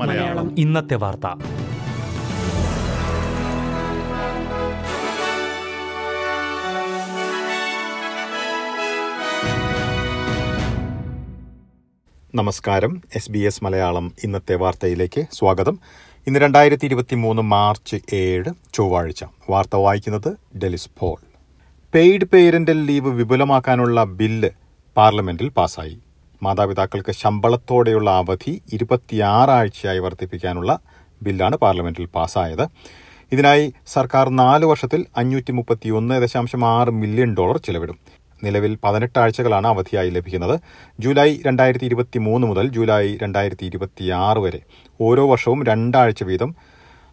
മലയാളം. ഇന്നത്തെ വാർത്ത. നമസ്കാരം. എസ് ബി എസ് മലയാളം ഇന്നത്തെ വാർത്തയിലേക്ക് സ്വാഗതം. ഇന്ന് രണ്ടായിരത്തി ഇരുപത്തി മൂന്ന് മാർച്ച് ഏഴ് ചൊവ്വാഴ്ച. വാർത്ത വായിക്കുന്നത് Delis Paul. Paid parental leave വിപുലമാക്കാനുള്ള bill പാർലമെന്റിൽ പാസായി മാതാപിതാക്കൾക്ക് ശമ്പളത്തോടെയുള്ള അവധി ഇരുപത്തിയാറാഴ്ചയായി വർദ്ധിപ്പിക്കാനുള്ള ബില്ലാണ് പാർലമെന്റിൽ പാസായത് ഇതിനായി സർക്കാർ നാല് വർഷത്തിൽ അഞ്ഞൂറ്റി മുപ്പത്തിയൊന്ന് ദശാംശം ആറ് മില്യൺ ഡോളർ ചെലവിടും. നിലവിൽ പതിനെട്ട് ആഴ്ചകളാണ് അവധിയായി ലഭിക്കുന്നത്. ജൂലൈ രണ്ടായിരത്തി ഇരുപത്തി മൂന്ന് മുതൽ ജൂലൈ രണ്ടായിരത്തി ഇരുപത്തിയാറ് വരെ ഓരോ വർഷവും രണ്ടാഴ്ച വീതം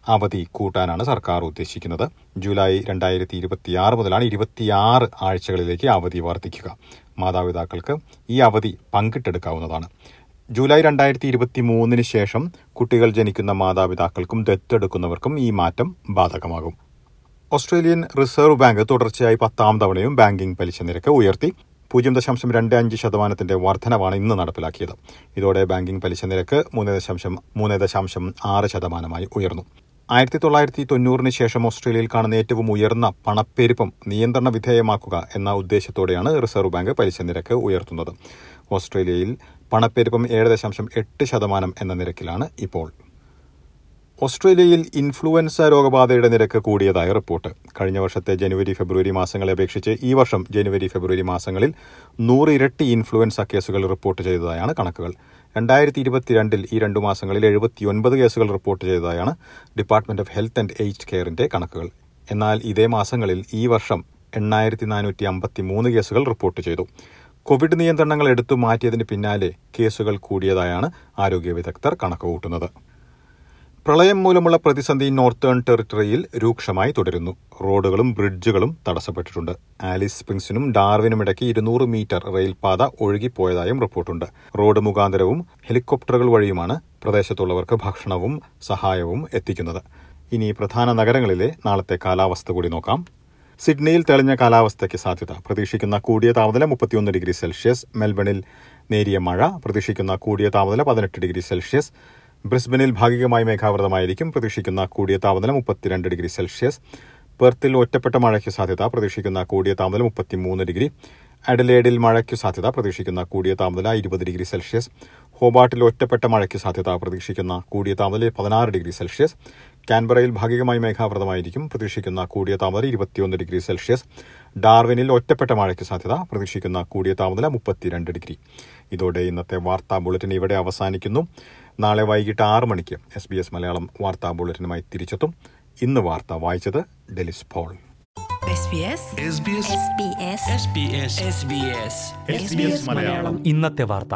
അവധി കൂട്ടാനാണ് സർക്കാർ ഉദ്ദേശിക്കുന്നത്. ജൂലൈ രണ്ടായിരത്തി ഇരുപത്തിയാറ് മുതലാണ് ഇരുപത്തിയാറ് ആഴ്ചകളിലേക്ക് അവധി വർദ്ധിക്കുക. മാതാപിതാക്കൾക്ക് ഈ അവധി പങ്കിട്ടെടുക്കാവുന്നതാണ്. ജൂലൈ രണ്ടായിരത്തി ഇരുപത്തി മൂന്നിന് ശേഷം കുട്ടികൾ ജനിക്കുന്ന മാതാപിതാക്കൾക്കും ദത്തെടുക്കുന്നവർക്കും ഈ മാറ്റം ബാധകമാകും. ഓസ്ട്രേലിയൻ റിസർവ് ബാങ്ക് തുടർച്ചയായി പത്താം തവണയും ബാങ്കിംഗ് പലിശ നിരക്ക് ഉയർത്തി. പൂജ്യം ദശാംശം രണ്ട് അഞ്ച് ശതമാനത്തിന്റെ വർധനവാണ് ഇന്ന് നടപ്പിലാക്കിയത്. ഇതോടെ ബാങ്കിംഗ് പലിശ നിരക്ക് മൂന്ന് ദശാംശം മൂന്ന് ദശാംശം ആറ് ശതമാനമായി ഉയർന്നു. ആയിരത്തി തൊള്ളായിരത്തി തൊണ്ണൂറിന് ശേഷം ഓസ്ട്രേലിയയിൽ കാണുന്ന ഏറ്റവും ഉയർന്ന പണപ്പെരുപ്പം നിയന്ത്രണ വിധേയമാക്കുക എന്ന ഉദ്ദേശത്തോടെയാണ് റിസർവ് ബാങ്ക് പലിശ നിരക്ക് ഉയർത്തുന്നത്. ഓസ്ട്രേലിയയിൽ പണപ്പെരുപ്പം ഏഴ് ദശാംശം എട്ട് ശതമാനം എന്ന നിരക്കിലാണ് ഇപ്പോൾ. ഓസ്ട്രേലിയയിൽ ഇൻഫ്ലുവൻസ രോഗബാധയുടെ നിരക്ക് കൂടിയതായി റിപ്പോർട്ട്. കഴിഞ്ഞ വർഷത്തെ ജനുവരി ഫെബ്രുവരി മാസങ്ങളെ അപേക്ഷിച്ച് ഈ വർഷം ജനുവരി ഫെബ്രുവരി മാസങ്ങളിൽ നൂറ് ഇരട്ടി ഇൻഫ്ലുവൻസ കേസുകൾ റിപ്പോർട്ട് ചെയ്തതായാണ് കണക്കുകൾ. രണ്ടായിരത്തി ഇരുപത്തിരണ്ടിൽ ഈ രണ്ടു മാസങ്ങളിൽ എഴുപത്തിയൊൻപത് കേസുകൾ report ചെയ്തതായാണ് department of health and age കെയറിന്റെ കണക്കുകൾ. എന്നാൽ ഇതേ മാസങ്ങളിൽ ഈ വർഷം എണ്ണായിരത്തി നാനൂറ്റി അമ്പത്തി മൂന്ന് കേസുകൾ റിപ്പോർട്ട് ചെയ്തു. കോവിഡ് നിയന്ത്രണങ്ങൾ എടുത്തു മാറ്റിയതിന് പിന്നാലെ കേസുകൾ കൂടിയതായാണ് ആരോഗ്യ വിദഗ്ധർ കണക്കുകൂട്ടുന്നത്. പ്രളയം മൂലമുള്ള പ്രതിസന്ധി നോർത്തേൺ ടെറിട്ടറിയിൽ രൂക്ഷമായി തുടരുന്നു. റോഡുകളും ബ്രിഡ്ജുകളും തടസ്സപ്പെട്ടിട്ടുണ്ട്. ആലിസ് സ്പ്രിങ്സിനും ഡാർവിനും ഇടയ്ക്ക് ഇരുന്നൂറ് മീറ്റർ റെയിൽപാത ഒഴുകിപ്പോയതായും റിപ്പോർട്ടുണ്ട്. റോഡ് മുഖാന്തരവും ഹെലികോപ്റ്ററുകൾ വഴിയുമാണ് പ്രദേശത്തുള്ളവർക്ക് ഭക്ഷണവും സഹായവും എത്തിക്കുന്നത്. ഇനി പ്രധാന നഗരങ്ങളിലെ നാളത്തെ കാലാവസ്ഥ കൂടി നോക്കാം. സിഡ്നിയിൽ തെളിഞ്ഞ കാലാവസ്ഥയ്ക്ക് സാധ്യത. പ്രതീക്ഷിക്കുന്ന കൂടിയ താപനില മുപ്പത്തിയൊന്ന് ഡിഗ്രി സെൽഷ്യസ്. മെൽബണിൽ നേരിയ മഴ. പ്രതീക്ഷിക്കുന്ന കൂടിയ താപനില പതിനെട്ട് ഡിഗ്രി സെൽഷ്യസ്. ബ്രിസ്ബനിൽ ഭാഗികമായി മേഘാവൃതമായിരിക്കും. പ്രതീക്ഷിക്കുന്ന കൂടിയ താപനില മുപ്പത്തിരണ്ട് ഡിഗ്രി സെൽഷ്യസ്. പെർത്തിൽ ഒറ്റപ്പെട്ട മഴയ്ക്ക് സാധ്യത പ്രതീക്ഷിക്കുന്ന കൂടിയ താപനില മുപ്പത്തിമൂന്ന് ഡിഗ്രി. അഡലേഡിൽ മഴയ്ക്ക് സാധ്യത പ്രതീക്ഷിക്കുന്ന കൂടിയ താപനില ഇരുപത് ഡിഗ്രി സെൽഷ്യസ്. ഹോബാട്ടിൽ ഒറ്റപ്പെട്ട മഴയ്ക്ക് സാധ്യത പ്രതീക്ഷിക്കുന്ന കൂടിയ താപനില പതിനാറ് ഡിഗ്രി സെൽഷ്യസ്. കാൻബറയിൽ ഭാഗികമായി മേഘാവൃതമായിരിക്കും പ്രതീക്ഷിക്കുന്ന കൂടിയ താപനില ഇരുപത്തിയൊന്ന് ഡിഗ്രി സെൽഷ്യസ്. ഡാർവിനിൽ ഒറ്റപ്പെട്ട മഴയ്ക്ക് സാധ്യത പ്രതീക്ഷിക്കുന്ന കൂടിയ താപനില മുപ്പത്തിരണ്ട് ഡിഗ്രി. ഇതോടെ ഇന്നത്തെ വാർത്താ ബുള്ളറ്റിൻ ഇവിടെ അവസാനിക്കുന്നു. നാളെ വൈകിട്ട് ആറ് മണിക്ക് എസ് ബി എസ് മലയാളം വാർത്താ ബുള്ളറ്റിനുമായി തിരിച്ചെത്തും. ഇന്ന് വാർത്ത വായിച്ചത് ഡെലിസ് പോൾ. SBS ഇന്നത്തെ വാർത്ത.